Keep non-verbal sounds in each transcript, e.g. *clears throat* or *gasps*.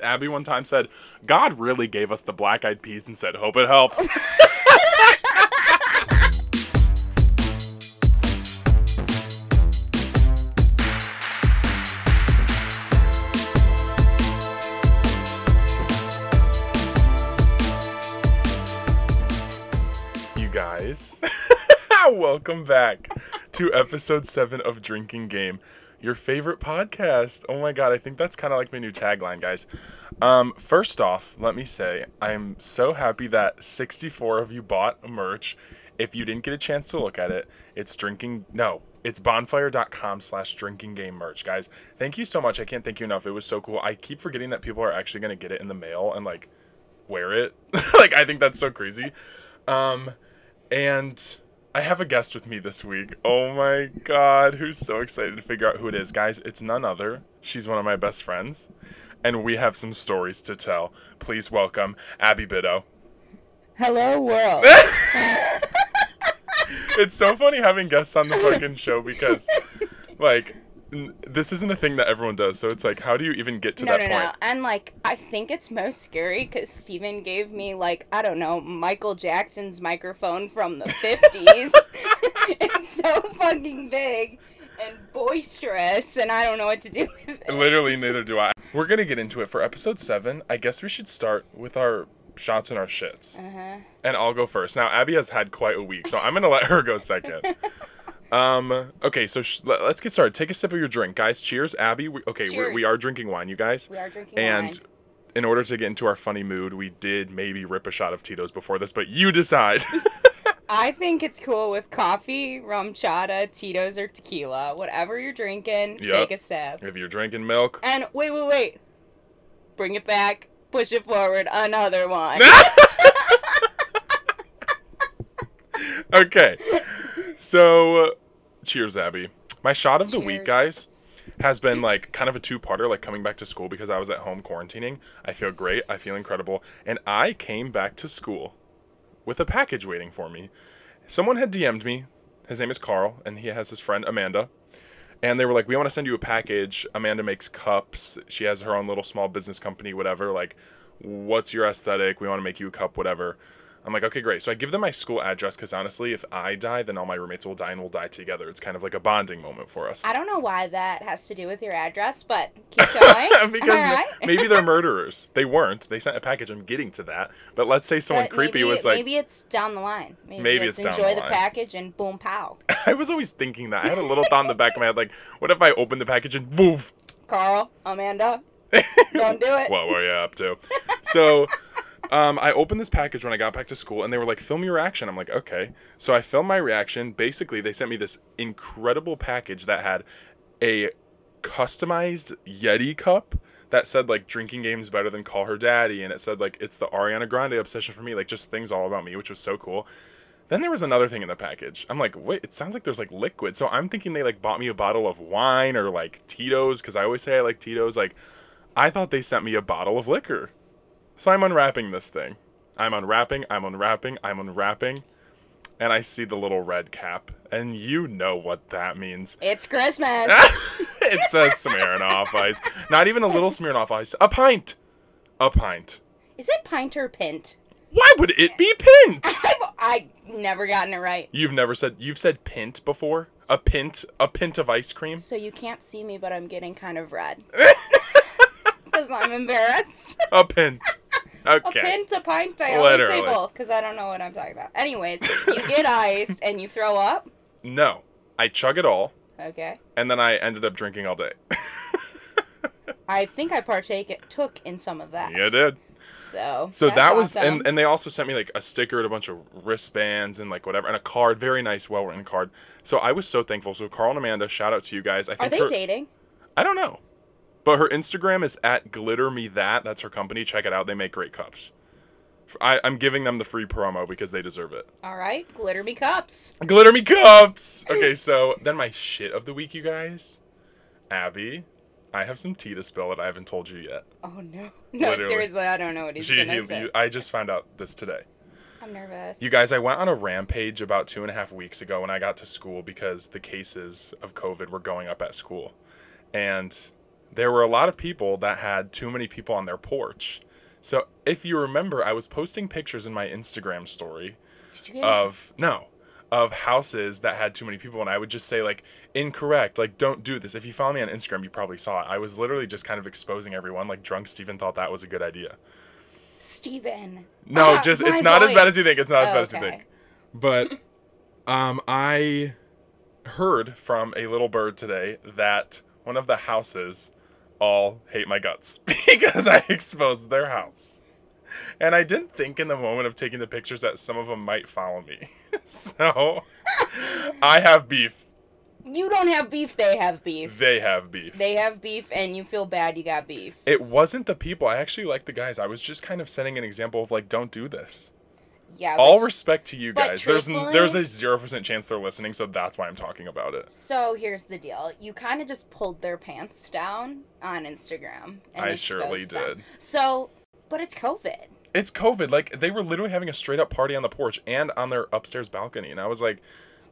Abby one time said, God really gave us the black eyed peas and said, Hope it helps. *laughs* you guys, *laughs* welcome back to episode seven of Drinking Game, your favorite podcast. Oh my god, I think that's kind of like my new tagline, guys. Um, first off, let me say I'm so happy that 64 of you bought merch. If you didn't get a chance to look at it, it's drinking. No, it's bonfire.com slash drinking game merch, guys. Thank you so much. I can't thank you enough. It was so cool. I keep forgetting that people are actually gonna get it in the mail and like wear it. *laughs* like I think that's so crazy. Um, and I have a guest with me this week. Oh my god, who's so excited to figure out who it is. Guys, it's none other. She's one of my best friends, and we have some stories to tell. Please welcome Abby Bidow. Hello, world. *laughs* It's so funny having guests on the fucking show because, like, this isn't a thing that everyone does. So it's like, how do you even get to no, that no, point? no. And like, I think it's most scary because Steven gave me like I don't know Michael Jackson's microphone from the fifties. *laughs* it's so fucking big and boisterous, and I don't know what to do with it. Literally, neither do I. We're gonna get into it for episode seven. I guess we should start with our shots and our shits. Uh-huh. And I'll go first. Now, Abby has had quite a week, so I'm gonna let her go second. *laughs* um. Okay, so sh- let, us get started. Take a sip of your drink, guys. Cheers, Abby. We, okay, we're, we are drinking wine, you guys. We are drinking And wine. in order to get into our funny mood, we did maybe rip a shot of Tito's before this, but you decide. *laughs* I *laughs* think it's cool with coffee, RumChata, Tito's, or tequila. Whatever you're drinking, Yep. take a sip. if you're drinking milk. And wait, wait, wait. Bring it back. Push it forward. Another one. *laughs* okay. So, uh, cheers, Abby. My shot of the week, guys, has been like kind of a two-parter, like coming back to school because I was at home quarantining. I feel great. I feel incredible, and I came back to school with a package waiting for me. Someone had DM'd me. His name is Carl, and he has his friend Amanda. And they were like, "We want to send you a package. Amanda makes cups. She has her own little small business company, whatever. Like, what's your aesthetic? We want to make you a cup, whatever." I'm like, okay, great. So I give them my school address because honestly, if I die, then all my roommates will die and we'll die together. It's kind of like a bonding moment for us. I don't know why that has to do with your address, but *laughs* keep going. because right? *laughs* maybe they're *laughs* murderers. They weren't. They sent a package. I'm getting to that. But let's say someone But creepy maybe, was like, maybe it's down the line. Maybe, Maybe let's it's down enjoy the the, package and boom pow. I was always thinking that. I had a little thought in the back of my head, like, what if I open the package and woof? Carl, Amanda, don't do it. what were you up to? So, um, I opened this package when I got back to school, and they were like, "Film your reaction." I'm like, "Okay." So I filmed my reaction. Basically, they sent me this incredible package that had a customized Yeti cup that said like drinking games better than call her daddy, and it said like it's the Ariana Grande obsession for me, like just things all about me, which was so cool. Then there was another thing in the package. I'm like, wait, it sounds like there's like liquid. So I'm thinking they like bought me a bottle of wine or like Tito's because I always say I like Tito's. Like, I thought they sent me a bottle of liquor. So I'm unwrapping this thing. I'm unwrapping, I'm unwrapping, I'm unwrapping. And I see the little red cap. And you know what that means. *laughs* It's Christmas. it says Smirnoff Ice. Not even a little Smirnoff Ice. A pint. A pint. Is it pint or pint? Why would it be pint? *laughs* I've, I've never gotten it right. You've never said you've said pint before? A pint, a pint of ice cream? So you can't see me, but I'm getting kind of red. *laughs* Because I'm embarrassed. A pint. A Okay. pint, a pint. I always say both because I don't know what I'm talking about. Anyways, you get iced and you throw up. No. I chug it all Okay. and then I ended up drinking all day. *laughs* I think I partake it took in some of that. you did. So. So that was, awesome. and, and they also sent me like a sticker and a bunch of wristbands and like whatever, and a card, very nice, well written card. So I was so thankful. So Carl and Amanda, shout out to you guys. I Are think they her, dating? I don't know, but her Instagram is at Glitter Me That. That's her company. Check it out. They make great cups. I, am giving them the free promo because they deserve it. All right. Glitter me cups. Glitter Me Cups. Okay, so then my shit of the week, you guys. Abby, I have some tea to spill that I haven't told you yet. Oh no. *laughs* No, Literally. seriously, I don't know what he's She, gonna he- say. you- I just found out this today. I'm nervous. You guys, I went on a rampage about two and a half weeks ago when I got to school because the cases of COVID were going up at school. And there were a lot of people that had too many people on their porch. So if you remember, I was posting pictures in my Instagram story Did you get of no of houses that had too many people and i would just say like incorrect like don't do this. If you follow me on instagram you probably saw it. I was literally just kind of exposing everyone like drunk steven thought that was a good idea. Steven. no just it's not as bad as you think it's not as bad as you think. But um i heard from a little bird today that one of the houses all hate my guts *laughs* because i exposed their house and I didn't think in the moment of taking the pictures that some of them might follow me. *laughs* so I have beef. You don't have beef, they have beef. They have beef. They have beef, and you feel bad you got beef. it wasn't the people. I actually like the guys. I was just kind of setting an example of like, don't do this. Yeah. All which- respect to you guys. There's there's a zero percent chance they're listening, so that's why I'm talking about it. So here's the deal. You kind of just pulled their pants down on Instagram. And I surely exposed them. did. So, but it's COVID. It's COVID. Like they were literally having a straight up party on the porch and on their upstairs balcony, and I was like,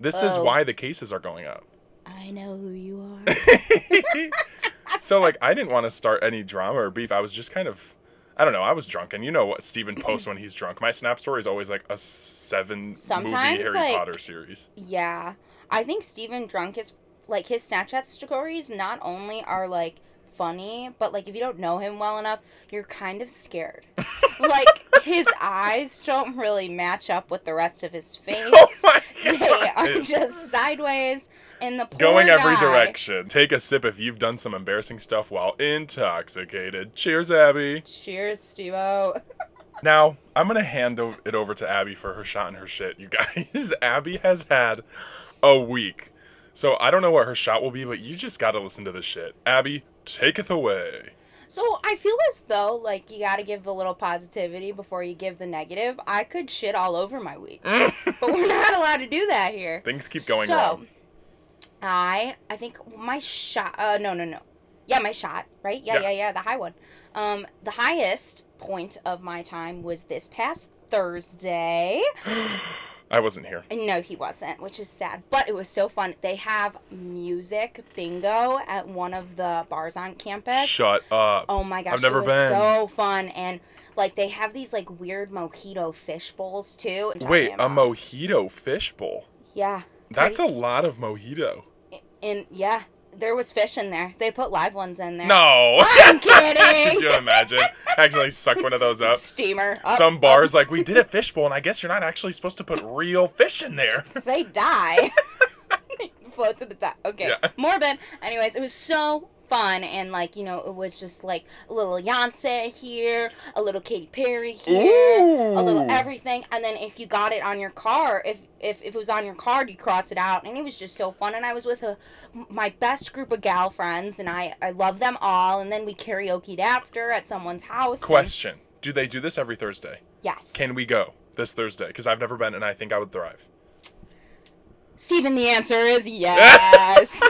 this is Oh. why the cases are going up. I know who you are. *laughs* so like I didn't want to start any drama or beef. I was just kind of I don't know, I was drunk and you know what Steven posts when he's drunk. My snap story is always like a seven Sometimes, movie Harry like- Potter series. yeah. I think Steven Drunk is like his Snapchat stories not only are like funny, but like if you don't know him well enough, you're kind of scared. *laughs* like his eyes don't really match up with the rest of his *laughs* oh face. Oh my they are just sideways and the Going every guy- direction. Take a sip if you've done some embarrassing stuff while intoxicated. Cheers, Abby. Cheers, Stevo. *laughs* Now, I'm going to hand it over to Abby for her shot and her shit, you guys. *laughs* Abby has had a week. So I don't know what her shot will be, but you just got to listen to this shit. Abby, take it away. So I feel as though like you got to give the little positivity before you give the negative. I could shit all over my week, *laughs* but we're not allowed to do that here. Things keep going so, wrong. I I think my shot. Uh, no, no, no. Yeah, my shot. Right? Yeah, Yeah. yeah, yeah. The high one. Um, the highest point of my time was this past Thursday. *gasps* I wasn't here. No, he wasn't, which is sad. But it was so fun. They have music bingo at one of the bars on campus. Shut up. Oh my gosh, I've never it was been. so fun and like they have these like weird mojito fish bowls too. Wait, a mojito fish bowl. Yeah. That's pretty- a lot of mojito. And yeah, there was fish in there. They put live ones in there. No. I'm *laughs* kidding. Could you imagine? Accidentally suck one of those up. Steamer. Up, Some up, bars like we did a fish bowl, and I guess you're not actually supposed to put real fish in there. *laughs* they die. *laughs* Float to the top. Okay. Yeah. Morbid. Anyways, it was so fun and like you know it was just like a little Beyonce here, a little Katy Perry here, a little everything, and then if you got it on your car, if if, if it was on your card, you'd cross it out, and it was just so fun. And I was with a my best group of gal friends, and I I love them all. And then we karaokeed after at someone's house. and- Question: Do they do this every Thursday? yes. Can we go this Thursday? Because I've never been, and I think I would thrive. Stephen, the answer is *laughs* yes.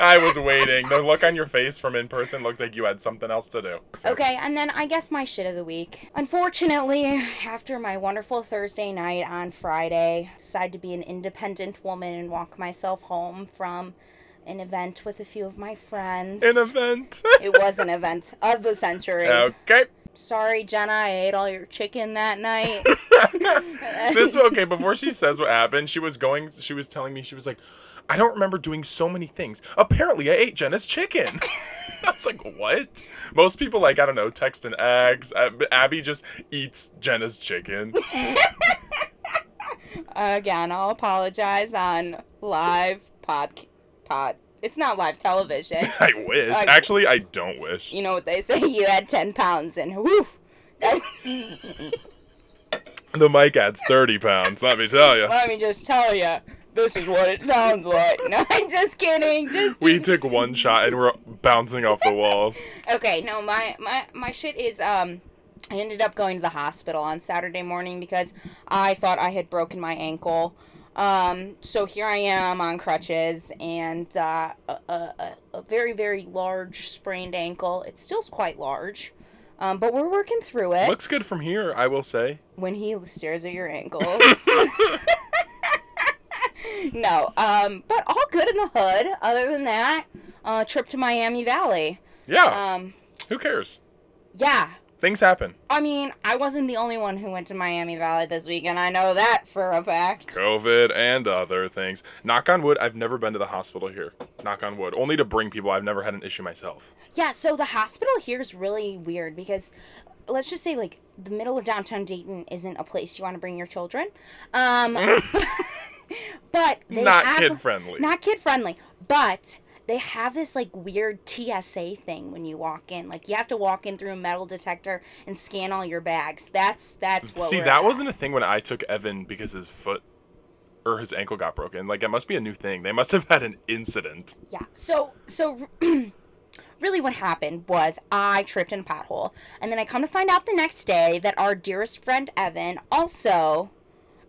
I was waiting. The look on your face from in person looked like you had something else to do. Okay, and then I guess my shit of the week. Unfortunately, after my wonderful Thursday night on Friday, decided to be an independent woman and walk myself home from an event with a few of my friends. An event. *laughs* it was an event of the century. okay. Sorry, Jenna, I ate all your chicken that night. *laughs* this okay before she says what happened she was going she was telling me she was like i don't remember doing so many things apparently i ate jenna's chicken *laughs* i was like what most people like i don't know text and eggs abby just eats jenna's chicken *laughs* Again, I'll apologize on live pod pod. It's not live television. *laughs* i wish I- actually i don't wish You know what they say? You had ten pounds, and woof. the mic adds 30 pounds let me tell you Let me just tell you, this is what it sounds like. No, I'm just kidding. Just we took one shot and we're bouncing off the walls *laughs* okay. No, my my my shit is um. I ended up going to the hospital on Saturday morning because I thought I had broken my ankle. Um, so here I am on crutches and uh, a, a, a- very, very large sprained ankle. It's still quite large, um, but we're working through it. looks good from here i will say when he stares at your ankles. *laughs* *laughs* *laughs* no, um, but all good in the hood. Other than that, uh, trip to Miami Valley. Yeah. Um, Who cares? yeah. Things happen. I mean, I wasn't the only one who went to Miami Valley this weekend. I know that for a fact. COVID and other things. Knock on wood, I've never been to the hospital here. Knock on wood. Only to bring people. I've never had an issue myself. Yeah, so the hospital here is really weird because let's just say like the middle of downtown Dayton isn't a place you want to bring your children. Um *laughs* *laughs* but Not have- kid-friendly. Not kid friendly, but they have this like weird TSA thing when you walk in. Like you have to walk in through a metal detector and scan all your bags. That's that's what See, that at. wasn't a thing when I took Evan because his foot or his ankle got broken. Like, it must be a new thing. They must have had an incident. Yeah. So so *clears throat* really what happened was I tripped in a pothole and then I come to find out the next day that our dearest friend Evan also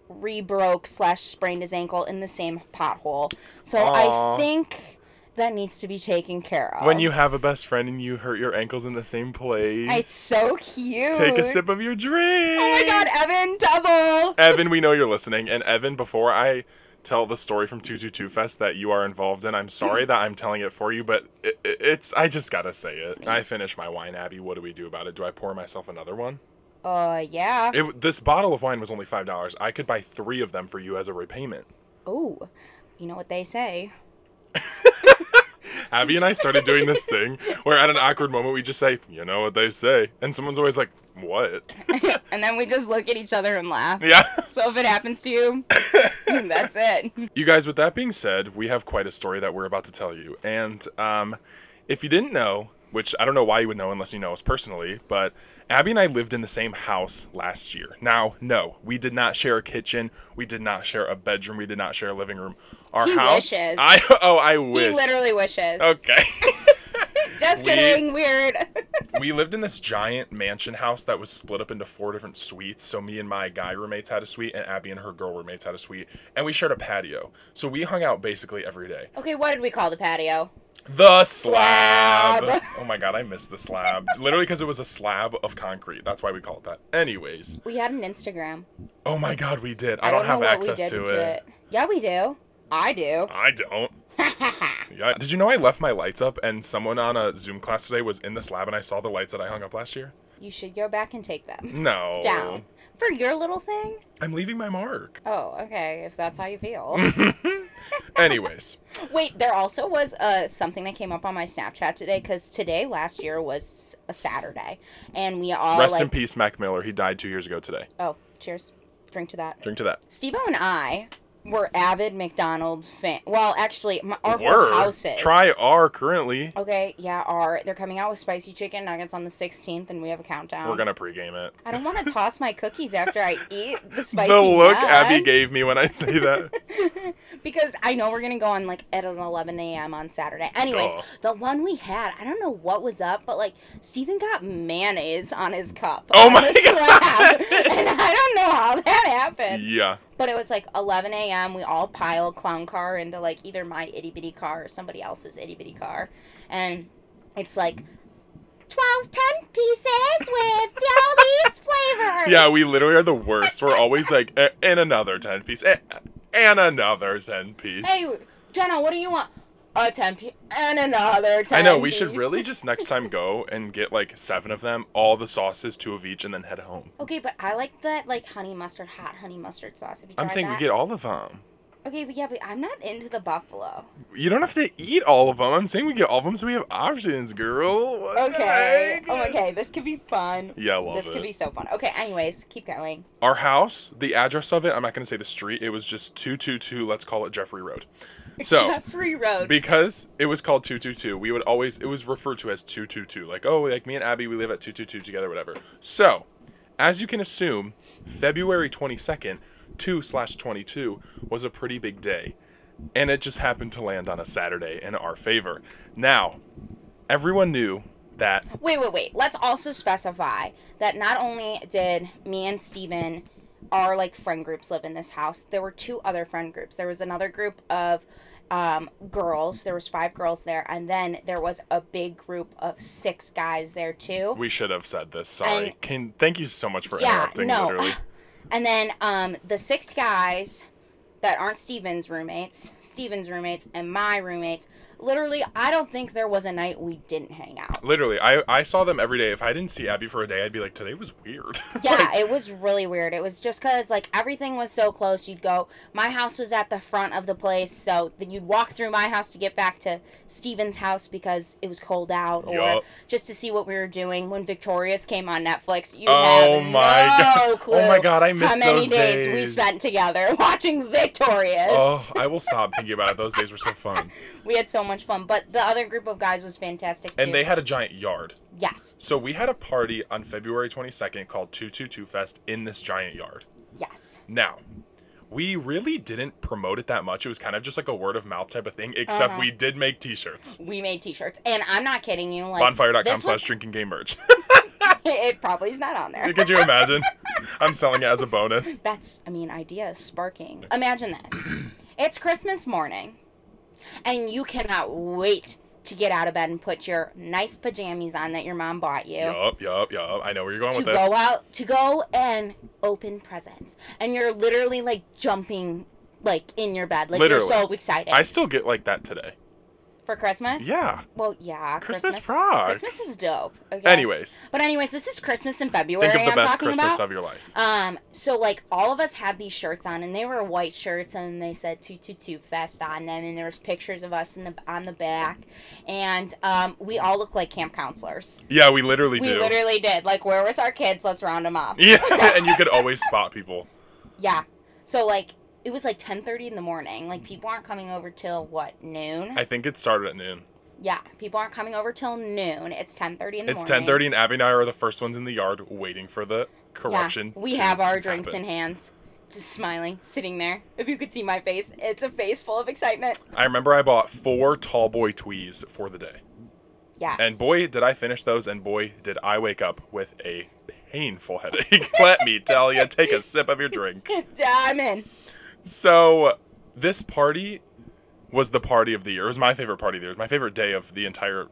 re-broke slash sprained his ankle in the same pothole. So Aw. I think that needs to be taken care of. When you have a best friend and you hurt your ankles in the same place, It's so cute. take a sip of your drink. Oh my god, Evan, double. Evan, we know you're listening. And Evan, before I tell the story from 222 Fest that you are involved in, I'm sorry that I'm telling it for you, but it, it- it's, I just gotta say it. I finished my wine, Abby. What do we do about it? Do I pour myself another one? Uh yeah. It, this bottle of wine was only $5. I could buy three of them for you as a repayment. Oh. You know what they say. *laughs* Abby and I started doing this thing where at an awkward moment we just say, you know what they say. And someone's always like, what? *laughs* And then we just look at each other and laugh. yeah. *laughs* So if it happens to you, that's it. You guys, with that being said, we have quite a story that we're about to tell you. And um, if you didn't know, which I don't know why you would know unless you know us personally, but Abby and I lived in the same house last year. Now, no, we did not share a kitchen. We did not share a bedroom. We did not share a living room. Our He house. wishes. I *laughs* oh, I wish. He literally wishes. Okay. *laughs* Just We- kidding. Weird. *laughs* we lived in this giant mansion house that was split up into four different suites. So me and my guy roommates had a suite, and Abby and her girl roommates had a suite, and we shared a patio. So we hung out basically every day. okay, what did we call the patio? The slab. Slab. Oh my god, I missed the slab. Literally because it was a slab of concrete. That's why we call it that. Anyways, We had an Instagram. oh my god, we did. I, don't, have know what we access did to it. Yeah, we do. I do. I don't. *laughs* Yeah. Did you know I left my lights up and someone on a Zoom class today was in the slab and I saw the lights that I hung up last year? you should go back and take them No. *laughs* down for your little thing. I'm leaving my mark. Oh, okay. If that's how you feel. *laughs* Anyways, Wait, there also was uh, something that came up on my Snapchat today because today last year was a Saturday, and we all rest like. in peace, Mac Miller. He died two years ago today. Oh, cheers! Drink to that. Drink to that. Steve and I were avid McDonald's fan. Well, actually, my, our Word. houses. Try R currently. Okay, yeah, are they're coming out with spicy chicken nuggets on the 16th, and we have a countdown. We're gonna pregame it. I don't want to toss my cookies after I *laughs* eat the spicy. The look nuts, Abby gave me when I say that. *laughs* because I know we're gonna go on like at an 11 a.m. on Saturday. Anyways, Duh. the one we had, I don't know what was up, but like Steven got mayonnaise on his cup. Oh my *laughs* God. and I don't know how that happened. yeah. But it was like 11 a.m. We all piled clown car into like either my itty bitty car or somebody else's itty bitty car, and it's like 12 10 pieces with *laughs* all these flavors. Yeah, we literally are the worst. We're always like, "Eh, and another 10 piece, eh, and another 10 piece. Hey, Jenna, what do you want? A 10 piece and another 10 I know, we should really *laughs* just next time go and get like seven of them, all the sauces, two of each, and then head home. Okay, but I like that like honey mustard, hot honey mustard sauce. Have you I'm saying that? we get all of them. Okay, but yeah, but I'm not into the buffalo. You don't have to eat all of them. I'm saying we get all of them so we have options, girl. What Okay. Oh, okay. This could be fun. Yeah, I love This it. could be so fun. Okay, anyways, keep going. Our house, the address of it, I'm not going to say the street. It was just 222, let's call it Jeffrey Road. *laughs* So, Jeffrey Road. because it was called 222, we would always, it was referred to as 222. Like, oh, like me and Abby, we live at 222 together, whatever. So, as you can assume, February 22nd, 2 slash 22 was a pretty big day. And it just happened to land on a Saturday in our favor. Now, everyone knew that Wait, wait, wait. Let's also specify that not only did me and Steven, our like friend groups live in this house, there were two other friend groups. There was another group of um, girls. There was five girls there, and then there was a big group of six guys there too. we should have said this. Sorry. And- Can thank you so much for yeah, interrupting no. literally. *laughs* And then um, the six guys that aren't Steven's roommates, Steven's roommates, and my roommates literally, I don't think there was a night we didn't hang out. Literally, I, I saw them every day. If I didn't see Abby for a day, I'd be like, today was weird. *laughs* Yeah, Like, it was really weird. It was just because, like, everything was so close. You'd go, my house was at the front of the place, so then you'd walk through my house to get back to Steven's house because it was cold out, or Yup. just to see what we were doing. When Victorious came on Netflix, you Oh have my no *laughs* God. clue Oh my God, I miss how many those days, we spent together *laughs* watching Victorious. oh, I will sob thinking about it. Those days were so fun. We had so much fun, but the other group of guys was fantastic too. And they had a giant yard. yes, So we had a party on February 22nd called 222 Fest in this giant yard. yes. Now, we really didn't promote it that much. It was kind of just like a word of mouth type of thing, except Uh-huh. we did make t-shirts. We made T-shirts, and I'm not kidding you. Like Bonfire.com slash was- drinking game merch. *laughs* it probably is not on there. Could you imagine? *laughs* I'm selling it as a bonus. That's, I mean, idea is sparking. Imagine this. *clears throat* it's Christmas morning, and you cannot wait to get out of bed and put your nice pajamas on that your mom bought you. Yup, yup, yup. I know where you're going To with this. go out, to go and open presents. And you're literally like jumping like in your bed. Like Literally. you're so excited. I still get like that today. For Christmas? Yeah. Well, yeah. Christmas, Christmas rocks. Christmas is dope. Okay? Anyways, But anyways, this is Christmas in February. think of the I'm best Christmas about. of your life. Um, so like all of us had these shirts on, and they were white shirts, and they said "two two two fest" on them, and there was pictures of us in the on the back, and um, we all look like camp counselors. Yeah, we literally We do. We literally did. Like, where was our kids? Let's round them up. Yeah, *laughs* and you could always spot people. Yeah. So like, it was like ten thirty in the morning. Like people aren't coming over till what noon? I think it started at noon. yeah, people aren't coming over till noon. It's ten thirty in the morning. It's 10:30, and Abby and I are the first ones in the yard waiting for the corruption. Yeah, we have our drinks happen. in hands, just smiling, sitting there. If you could see my face, it's a face full of excitement. I remember I bought four tall boy twees for the day, Yes. and boy did I finish those, and boy did I wake up with a painful headache. *laughs* Let me tell you, take a sip of your drink. *laughs* I'm in. So this party was the party of the year. It was my favorite party of the year. It was my favorite day of the entire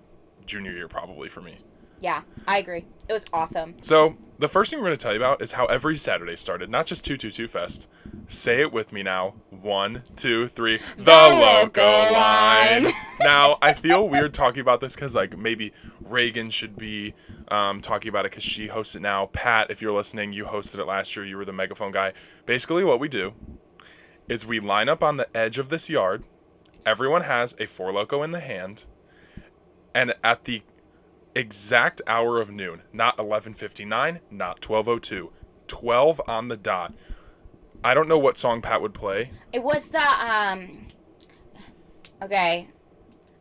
junior year, probably for me. Yeah, I agree. It was awesome. So the first thing we're going to tell you about is how every Saturday started, not just 222 Fest. Say it with me now. One, two, three. The, The Loco line. Line. *laughs* now, I feel weird talking about this because, like, maybe Reagan should be um, talking about it because she hosts it now. Pat, if you're listening, you hosted it last year. You were the megaphone guy. Basically, what we do is we line up on the edge of this yard. Everyone has a Four Loko in the hand. And at the exact hour of noon, not 11:59, not 12:02, 12 on the dot. I don't know what song Pat would play. It was the um. Okay.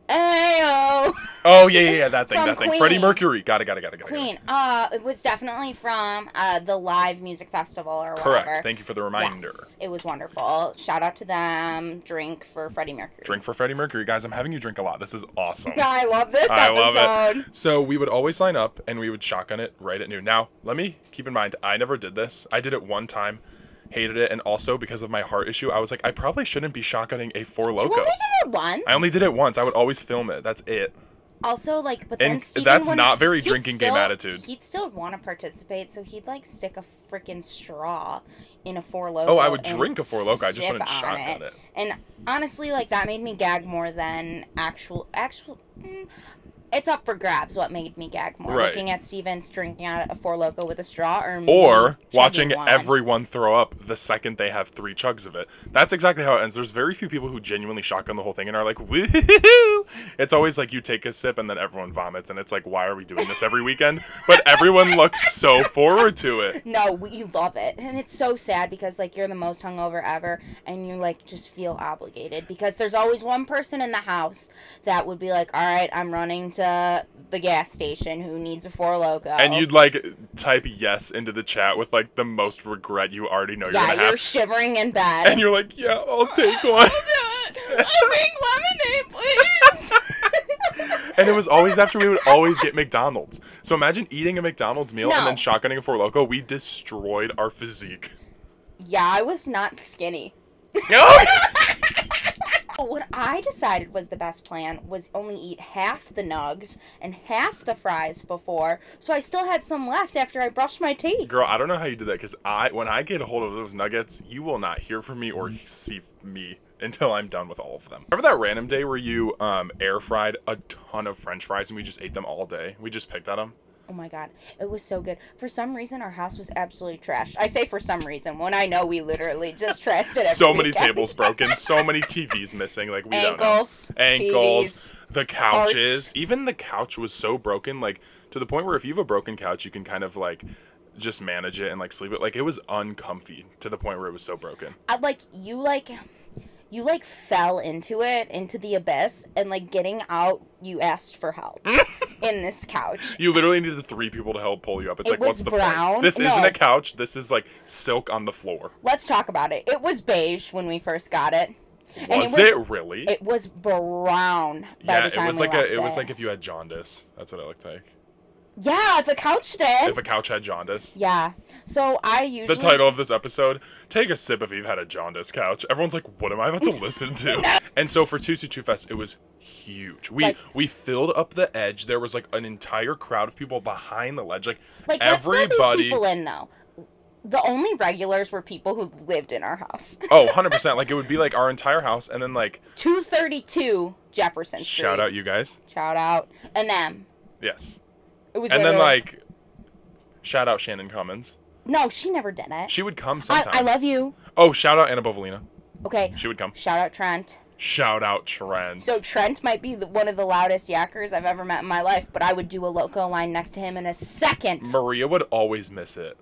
Ayo. Oh yeah, yeah, yeah, that thing, From that thing. Freddie Mercury. Got it, got it, got it, got it. Queen. Uh, it was definitely from uh the live music festival or whatever. Correct. Thank you for the reminder. Yes, it was wonderful. Shout out to them. Drink for Freddie Mercury. Drink for Freddie Mercury, guys. I'm having you drink a lot. This is awesome. Yeah, *laughs* I love this I episode. love it. So we would always line up and we would shotgun it right at noon. Now, let me keep in mind, I never did this. I did it one time, hated it, and also because of my heart issue, I was like, I probably shouldn't be shotgunning a Four Loko. You only did it once. I only did it once. I would always film it. That's it. Also, like, but And then Steven that's wouldn't- very he'd drinking game attitude. He'd still want to participate, so he'd like stick a freaking straw in a Four Loko. Oh, I would drink a Four Loko. I just wouldn't shotgun it. And honestly, like that made me gag more than actual actual. Mm, it's up for grabs. What made me gag more? Right. Looking at Stevens drinking out a Four Loko with a straw, or Or watching one. everyone throw up the second they have three chugs of it. That's exactly how it ends. There's very few people who genuinely shotgun the whole thing and are like, woohoo! It's always like you take a sip and then everyone vomits, and it's like, why are we doing this every weekend? But everyone looks so forward to it. No, we love it. And it's so sad because like you're the most hungover ever and you like just feel obligated because there's always one person in the house that would be like, "All right, I'm running to the gas station who needs a Four Loko." And you'd like type yes into the chat with like the most regret you already know you're Yeah, gonna you're have. shivering in bed. And you're like, yeah, I'll *laughs* take oh one. Oh, I'll make lemonade, please. *laughs* And it was always after we would always get McDonald's. So imagine eating a McDonald's meal and then shotgunning a Four Loko. We destroyed our physique. yeah, I was not skinny. *laughs* What I decided was the best plan was only eat half the nugs and half the fries before, so I still had some left after I brushed my teeth. Girl, I don't know how you did that because I, when I get a hold of those nuggets, you will not hear from me or see me until I'm done with all of them. Remember that random day where you um, air fried a ton of French fries and we just ate them all day? We just picked at them. Oh my god, it was so good. For some reason, our house was absolutely trashed. I say for some reason when I know we literally just trashed it. *laughs* So many weekend. tables *laughs* broken, so many TVs missing. Like we Ankles, don't know. Ankles, TVs, the couches. Even the couch was so broken, like to the point where if you have a broken couch, you can kind of like just manage it and like sleep it. Like it was uncomfy to the point where it was so broken. I like you like you like fell into it into the abyss and like getting out you asked for help *laughs* in this couch You literally needed three people to help pull you up. It's It like, what's the brown? point? This isn't a couch. This is like silk on the floor. let's talk about it it was beige when we first got it Was it it, was really? it was brown by yeah, the it was we like a. left It was like if you had jaundice. That's what it looked like. yeah if a couch did If a couch had jaundice. yeah so i usually The title of this episode: Take a sip if you've had a jaundice couch. Everyone's like, "What am I about to *laughs* listen to?" and so for Two Two Two Fest, it was huge. We Like- we filled up the edge. There was like an entire crowd of people behind the ledge. Like, like everybody. people in though the only regulars were people who lived in our house *laughs* oh, 100 percent. Like it would be like our entire house, and then like 232 jefferson street shout out you guys. shout out and them Yes. it was And then like shout out Shannon Cummins. No she never did it She would come sometimes. I love you Oh, shout out Anna Bovalina. okay She would come. shout out trent Shout out Trent. so trent might be the, one of the loudest yackers i've ever met in my life but i would do a loco line next to him in a second Maria would always miss it.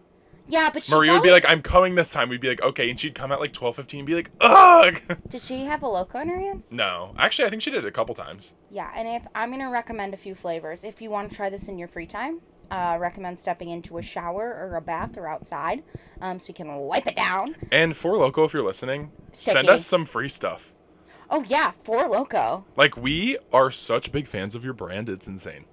yeah but she Maria would be like, I'm coming this time. We'd be like, okay. And she'd come at like twelve fifteen, and be like, ugh. *laughs* did she have a loco in her hand no. Actually, I think she did it a couple times. Yeah, and if I'm gonna recommend a few flavors, if you want to try this in your free time, uh, recommend stepping into a shower or a bath or outside, um, so you can wipe it down. And Four Loko, if you're listening, send us some free stuff. Oh yeah, Four Loko. Like, we are such big fans of your brand. It's insane.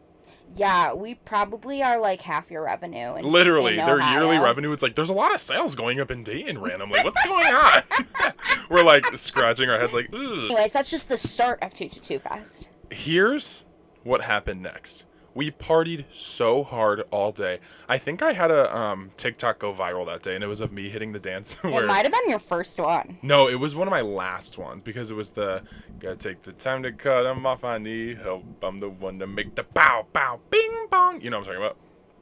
Yeah, we probably are like half your revenue. In, Literally, in their yearly revenue, it's like, there's a lot of sales going up in Dayton randomly. What's going on? *laughs* We're like scratching our heads, like, Ugh. Anyways, that's just the start of Two Two Two Fest. here's what happened next. We partied so hard all day. I think I had a um, TikTok go viral that day, and it was of me hitting the dance. *laughs* It might have been your first one. no, it was one of my last ones because it was the gotta take the time to cut 'em off. I need help. I'm the one to make the bow bow bing bong. You know what I'm talking about?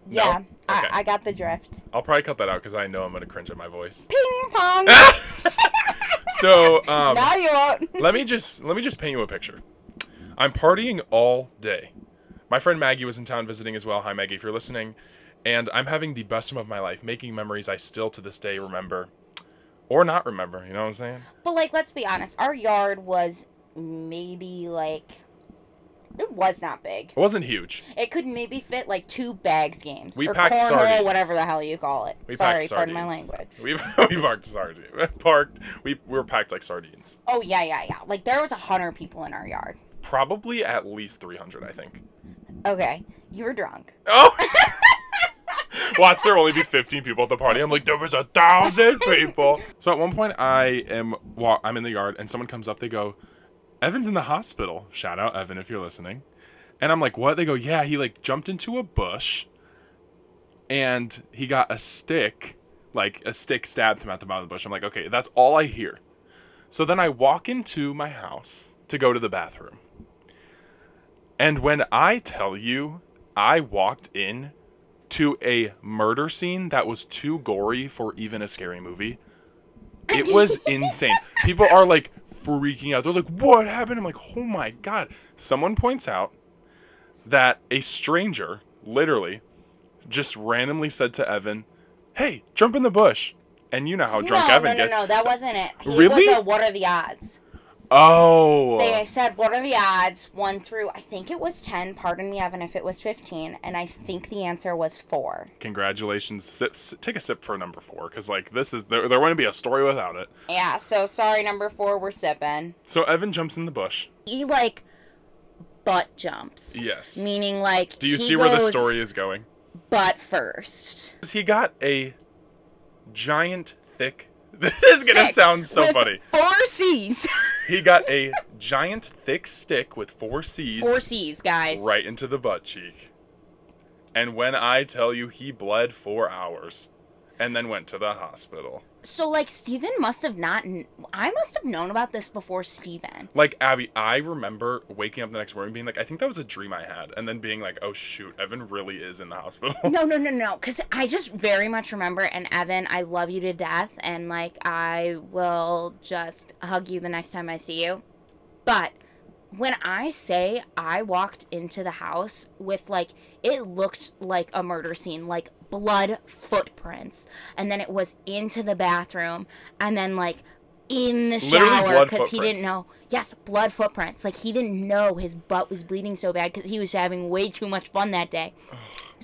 No? Yeah, Okay. I, I got the drift. I'll probably cut that out because I know I'm gonna cringe at my voice. Ping pong. *laughs* *laughs* So um, now you won't. let me just let me just paint you a picture. I'm partying all day. My friend Maggie was in town visiting as well. Hi Maggie, if you're listening. And I'm having the best time of my life, making memories I still to this day remember, or not remember. You know what I'm saying? But like, let's be honest. Our yard was maybe like it was not big. It wasn't huge. It could maybe fit like two bags games. We or packed cornhole, sardines. whatever the hell you call it. We Sorry, packed pardon sardines. my language. We *laughs* we parked sardines. *laughs* Parked. We, we were packed like sardines. Oh yeah, yeah, yeah. Like there was a hundred people in our yard. Probably at least 300, I think. Okay, you were drunk. Oh. *laughs* Watch there only be 15 people at the party. I'm like, there was a thousand people. So at one point, I am wa- I'm in the yard, and someone comes up. They go, "Evan's in the hospital." Shout out Evan if you're listening. And I'm like, "What?" They go, "Yeah, he like jumped into a bush, and he got a stick, like a stick stabbed him at the bottom of the bush." I'm like, "Okay, that's all I hear." So then I walk into my house to go to the bathroom. And when I tell you, I walked in to a murder scene that was too gory for even a scary movie. It was *laughs* insane. People are like freaking out. They're like, "What happened?" I'm like, "Oh my god!" Someone points out that a stranger, literally, just randomly said to Evan, "Hey, jump in the bush." And you know how drunk no, Evan no, no, gets. no, that wasn't it. He Really? Was a, what are the odds? Oh. They said, "What are the odds?" One through, I think it was ten. Pardon me, Evan, if it was fifteen, and I think the answer was four. Congratulations. Sip, s- take a sip for number four, because like this is there. There wouldn't be a story without it. Yeah. So sorry, number four, we're sipping. So Evan jumps in the bush. He like butt jumps. Yes. Meaning like. Do you see where the story is going? Butt first. He got a giant, thick. *laughs* This is gonna sound so with funny. Four C's. *laughs* He got a giant, thick stick with four C's Four C's, guys. right into the butt cheek. And when I tell you he bled for hours, and then went to the hospital. So like Steven must have not I must have known about this before Steven. Like Abby, I remember waking up the next morning being like, I think that was a dream I had, and then being like, oh shoot, Evan really is in the hospital. *laughs* No, no, no, no. *laughs* Because I just very much remember, and Evan, I love you to death, and like I will just hug you the next time I see you. But when I say I walked into the house with like, it looked like a murder scene, like blood footprints, and then it was into the bathroom, and then like in the Literally shower because he didn't know. Yes, blood footprints. Like he didn't know his butt was bleeding so bad because he was having way too much fun that day. *sighs*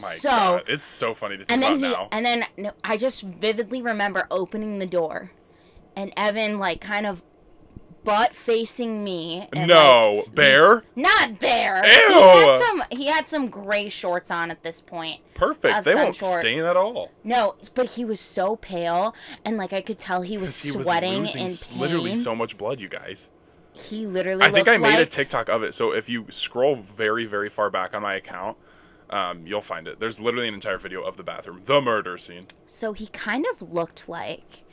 My so- God, it's so funny to think and then about he now. and then no, I just vividly remember opening the door, and Evan like kind of butt facing me. And, No, like, bear? not bear. Ew. He had some. He had some gray shorts on at this point. Perfect. They won't stain at all. No, but he was so pale, and like I could tell he was he was sweating losing in s- pain. literally so much blood, you guys. he literally. I think I made a TikTok of it. So if you scroll very, very far back on my account, um, you'll find it. There's literally an entire video of the bathroom, the murder scene. So he kind of looked like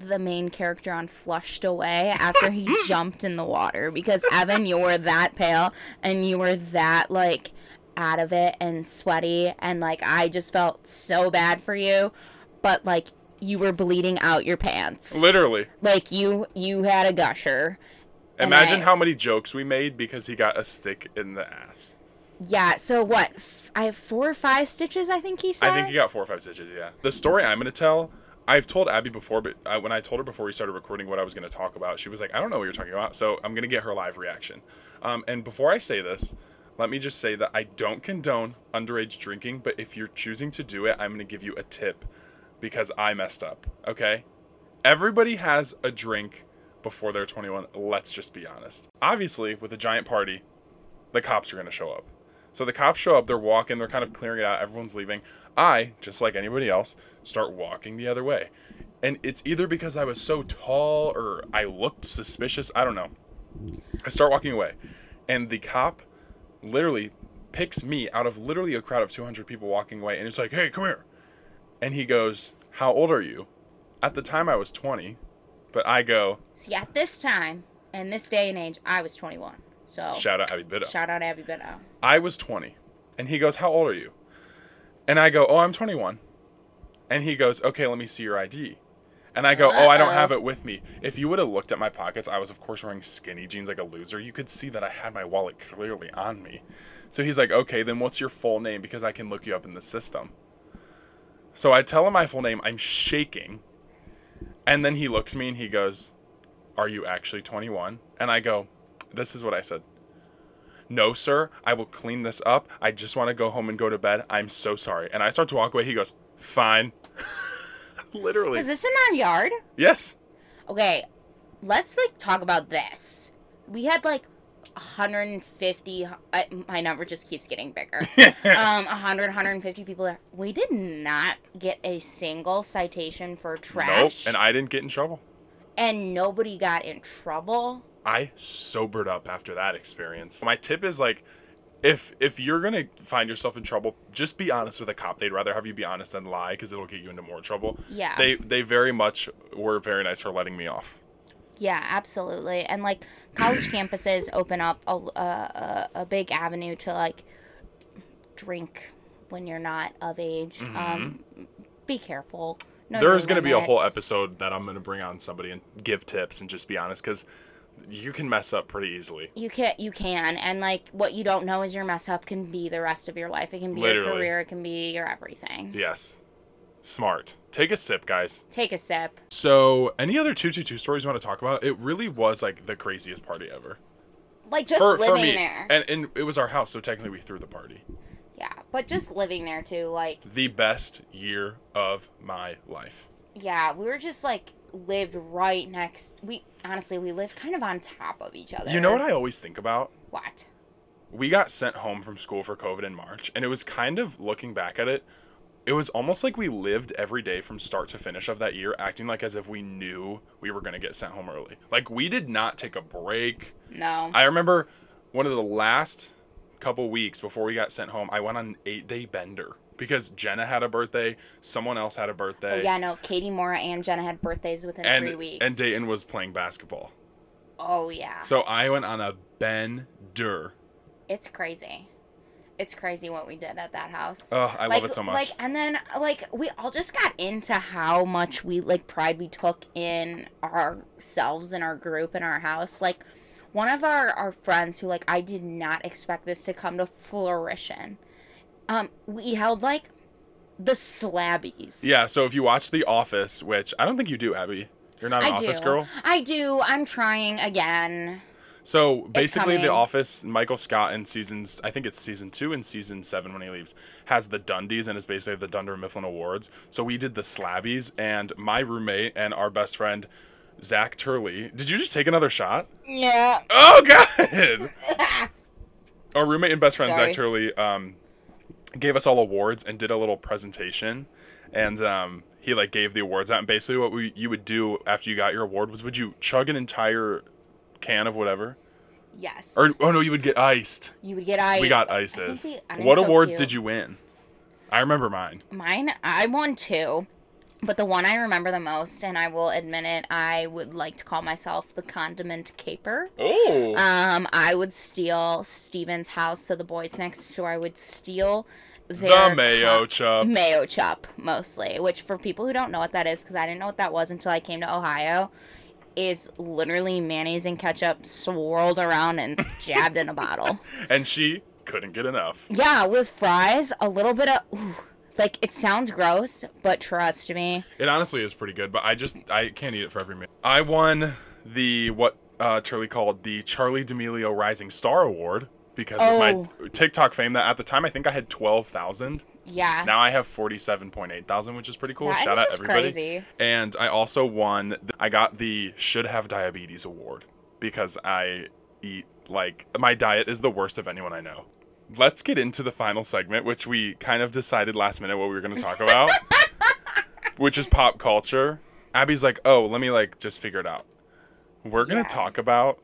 the main character on Flushed Away after he *laughs* jumped in the water because Evan, you were that pale and you were that like out of it and sweaty and like I just felt so bad for you, but like you were bleeding out your pants. Literally. Like you you had a gusher. Imagine I- how many jokes we made because he got a stick in the ass. Yeah, so what? F- I have four or five stitches I think he said. I think he got four or five stitches. Yeah. The story I'm gonna tell, I've told Abby before, but I, when I told her before we started recording what I was gonna talk about, she was like, "I don't know what you're talking about," so I'm gonna get her live reaction. Um, and before I say this, let me just say that I don't condone underage drinking, but if you're choosing to do it, I'm gonna give you a tip because I messed up. Okay. Everybody has a drink before they're 21. Let's just be honest. Obviously, with a giant party, the cops are going to show up. So the cops show up, they're walking, they're kind of clearing it out, everyone's leaving. I, just like anybody else, start walking the other way. And it's either because I was so tall or I looked suspicious, I don't know. I start walking away. And the cop literally picks me out of literally a crowd of 200 people walking away and it's like, hey, come here. And he goes, How old are you? At the time I was 20, but I go, See, at this time, in this day and age, I was 21. So Shout out Abby Biddle. shout out Abby Bitto. I was 20. And he goes, How old are you? And I go, Oh, I'm 21. And he goes, Okay, let me see your ID. And I go, Oh, I don't have it with me. If you would have looked at my pockets, I was, of course, wearing skinny jeans like a loser. You could see that I had my wallet clearly on me. So he's like, Okay, then what's your full name? Because I can look you up in the system. So I tell him my full name. I'm shaking. And then he looks at me and he goes, Are you actually 21? And I go, This is what I said. No, sir, I will clean this up. I just want to go home and go to bed. I'm so sorry. And I start to walk away. He goes, Fine. *laughs* Literally. Is this in our yard? yes. Okay, let's like talk about this. We had like 150. I, my number just keeps getting bigger. *laughs* um, 100, 150 people there. We did not get a single citation for Nope. trash, And I didn't get in trouble. and nobody got in trouble. I sobered up after that experience. My tip is like, if if you're gonna find yourself in trouble, just be honest with a cop. They'd rather have you be honest than lie because it'll get you into more trouble. Yeah. They they very much were very nice for letting me off. Yeah, absolutely. And like college campuses *laughs* open up a, a, a, big avenue to like drink when you're not of age. Um, be careful. Your There's gonna be a whole episode that I'm gonna bring on somebody and give tips and just be honest because you can mess up pretty easily. You can, you can, and like what you don't know is your mess up can be the rest of your life. It can be your career. It can be your everything. Yes. Smart. Take a sip, guys. Take a sip. So, any other 222 stories you want to talk about? It really was like the craziest party ever. Like just For, for living me. there. And, and it was our house, so technically we threw the party. yeah, but just living there too. Like The best year of my life. yeah, we were just like lived right next. We honestly we lived kind of on top of each other. You know what I always think about? What? We got sent home from school for COVID in March, and it was kind of looking back at it, it was almost like we lived every day from start to finish of that year, acting like as if we knew we were going to get sent home early. Like, we did not take a break. No. I remember one of the last couple weeks before we got sent home, I went on an eight day bender because Jenna had a birthday, someone else had a birthday, Oh, yeah, no, Katie Mora and Jenna had birthdays within and three weeks. and Dayton was playing basketball. oh yeah, So I went on a Ben bender. it's crazy. It's crazy what we did at that house. Oh, I love it so much. Like, and then like we all just got into how much we like pride we took in ourselves and our group and our house. Like, one of our our friends who like I did not expect this to come to fruition. Um, we held like the slabbies. Yeah, so if you watch The Office, which I don't think you do, Abby. You're not an I office do. girl. I do. I'm trying again. So basically, The. Office, Michael Scott in seasons, I think it's season two and season seven when he leaves, has the Dundies and it's basically the Dunder Mifflin Awards. So we did the Slabbies, and my roommate and our best friend, Zach Turley. Did you just take another shot? Yeah. Oh, *laughs* God! *laughs* our roommate and best friend, Sorry. Zach Turley, um, gave us all awards and did a little presentation. And um, he like gave the awards out. And basically, what we you would do after you got your award was would you chug an entire can of whatever? Yes. Or oh no, you would get iced. you would get I. We got ices. we- What so awards cute. did you win? I remember mine. Mine, I won two, but the one I remember the most, and I will admit it, I would like to call myself the condiment caper. Oh. Um, I would steal Steven's house, so the boys next door. I would steal their the mayo chop. mayo chop mostly. Which, for people who don't know what that is, because I didn't know what that was until I came to Ohio, is literally mayonnaise and ketchup swirled around and *laughs* jabbed in a bottle. And she couldn't get enough. Yeah, with fries, a little bit of. Ooh, like it sounds gross, but trust me, It honestly is pretty good, but I just I can't eat it for every meal. I won the what uh, Turley called the Charli D'Amelio Rising Star Award because of Oh. my TikTok fame. That at the time I think I had twelve thousand. yeah. Now I have forty-seven point eight thousand, which is pretty cool. That Shout out everybody. crazy. And I also won. The, I got the Should Have Diabetes Award because I eat like my diet is the worst of anyone I know. Let's get into the final segment, which we kind of decided last minute what we were going to talk about, *laughs* which is pop culture. Abby's like, "Oh, let me like just figure it out." We're going to Yeah. talk about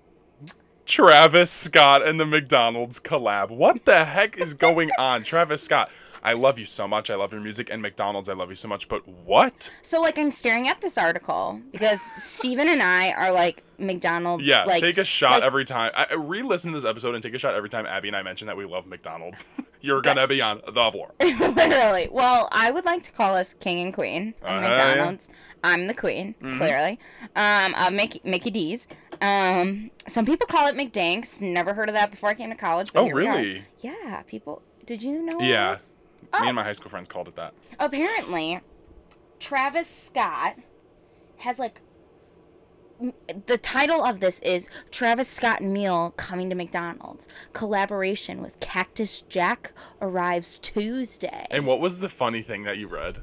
Travis Scott and the McDonald's collab. What the heck is going on? Travis Scott, I love you so much. I love your music. And McDonald's, I love you so much. But what? So like I'm staring at this article because Steven and I are like McDonald's. Yeah, like, take a shot like- every time. I, I re-listen to this episode and take a shot every time Abby and I mention that we love McDonald's. *laughs* You're gonna be on the floor. *laughs* Literally. Well, I would like to call us king and queen of yeah. McDonald's. I'm the queen, Mm-hmm. clearly. Um, uh, Mickey, Mickey D's. Um, some people call it McDanks. Never heard of that before I came to college. Oh, here we are. really? Yeah, people. Did you know? Yeah. This? Me and my high school friends called it that. apparently Travis Scott has like the title of this is Travis Scott meal coming to McDonald's. Collaboration with Cactus Jack arrives Tuesday. And what was the funny thing that you read?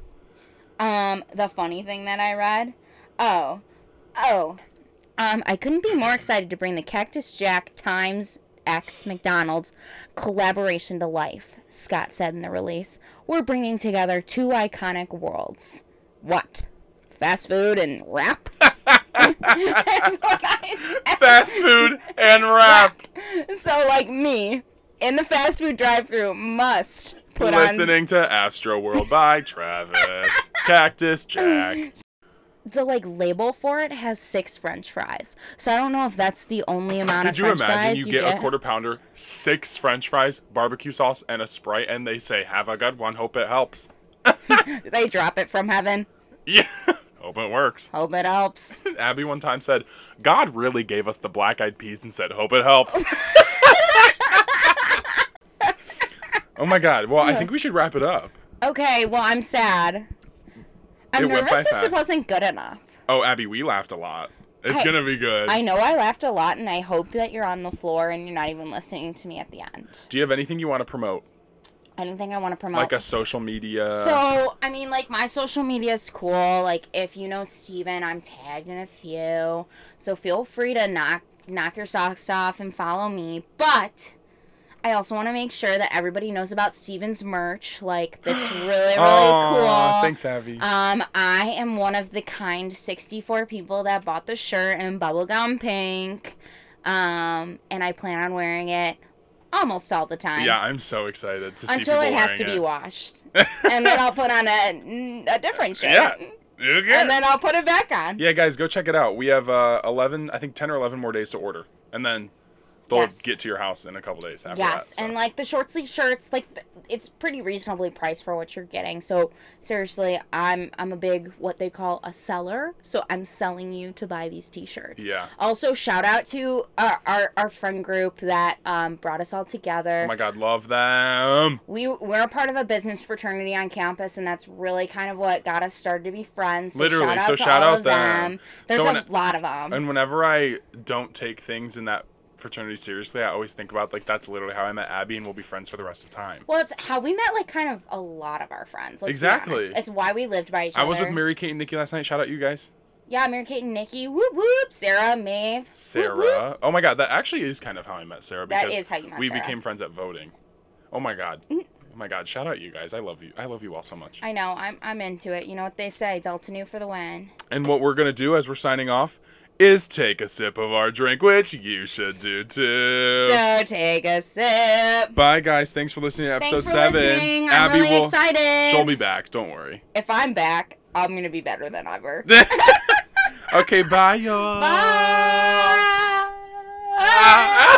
Um, the funny thing that I read, oh, oh, um, I couldn't be more excited to bring the Cactus Jack Times X McDonald's collaboration to life. Scott said in the release, "We're bringing together two iconic worlds. What? Fast food and rap." *laughs* That's what I said. Fast food and rap. So, like me, in the fast food drive-through, must put on Listening to Astroworld by Travis. Cactus Jack. *laughs* the like label for it has six French fries. So I don't know if that's the only amount Could of you French imagine fries you get, get. a quarter pounder, six French fries, barbecue sauce, and a Sprite, and they say, "Have a good one. Hope it helps." *laughs* *laughs* They drop it from heaven. Yeah. *laughs* Hope it works. Hope it helps. Abby one time said, God really gave us the black eyed peas and said, Hope it helps. oh my god. Well, I think we should wrap it up. Okay, well I'm sad. I'm It nervous this fast. wasn't good enough. Oh, Abby, we laughed a lot. It's I- gonna be good. I know I laughed a lot, and I hope that you're on the floor and you're not even listening to me at the end. Do you have anything you want to promote? Anything I want to promote? Like a social media? So, I mean, like, my social media is cool. Like, if you know Steven, I'm tagged in a few. So, feel free to knock knock your socks off and follow me. But I also want to make sure that everybody knows about Steven's merch. Like, that's *gasps* really, really Aw, cool. Thanks, Abby. Um, I am one of the kind 64 people that bought the shirt in bubblegum pink. Um, and I plan on wearing it almost all the time. Yeah, I'm so excited to see Until it has to be washed, and then I'll put on a a different *laughs* shirt. Yeah. And then? I'll put it back on. Yeah, guys, go check it out. We have uh, 11, I think 10 or 11 more days to order. And then they'll Yes. get to your house in a couple days after Yes, that. so. and like the short sleeve shirts, like it's pretty reasonably priced for what you're getting. So seriously, I'm I'm a big what they call a seller. So I'm selling you to buy these t-shirts. Yeah. Also, shout out to our our, our friend group that um, brought us all together. Oh my god, love them. we we're a part of a business fraternity on campus, and that's really kind of what got us started to be friends. So Literally, shout out so to shout out of them. There's So a lot of them. And whenever I don't take things in that fraternity seriously, I always think about like that's literally how I met Abby and we'll be friends for the rest of time. well, it's how we met, like kind of a lot of our friends. Exactly. It's why we lived by each I other. I was with Mary Kate and Nikki last night. Shout out you guys. Yeah, Mary Kate and Nikki. Whoop whoop. Sarah, Maeve. Sarah. Whoop, whoop. Oh my god, that actually is kind of how I met Sarah That because is how you met we Sarah. became friends at voting. Oh my god. Mm. Oh my god, shout out you guys. I love you. I love you all so much. I know. I'm I'm into it. You know what they say? Delta Nu for the win. And what we're gonna do as we're signing off is take a sip of our drink, which you should do too. So take a sip. Bye guys, thanks for listening to episode Thanks for seven. listening. I'm Abby really will excited. she'll be back, don't worry. If I'm back, I'm gonna be better than ever. *laughs* *laughs* okay, bye y'all. Bye. Ah.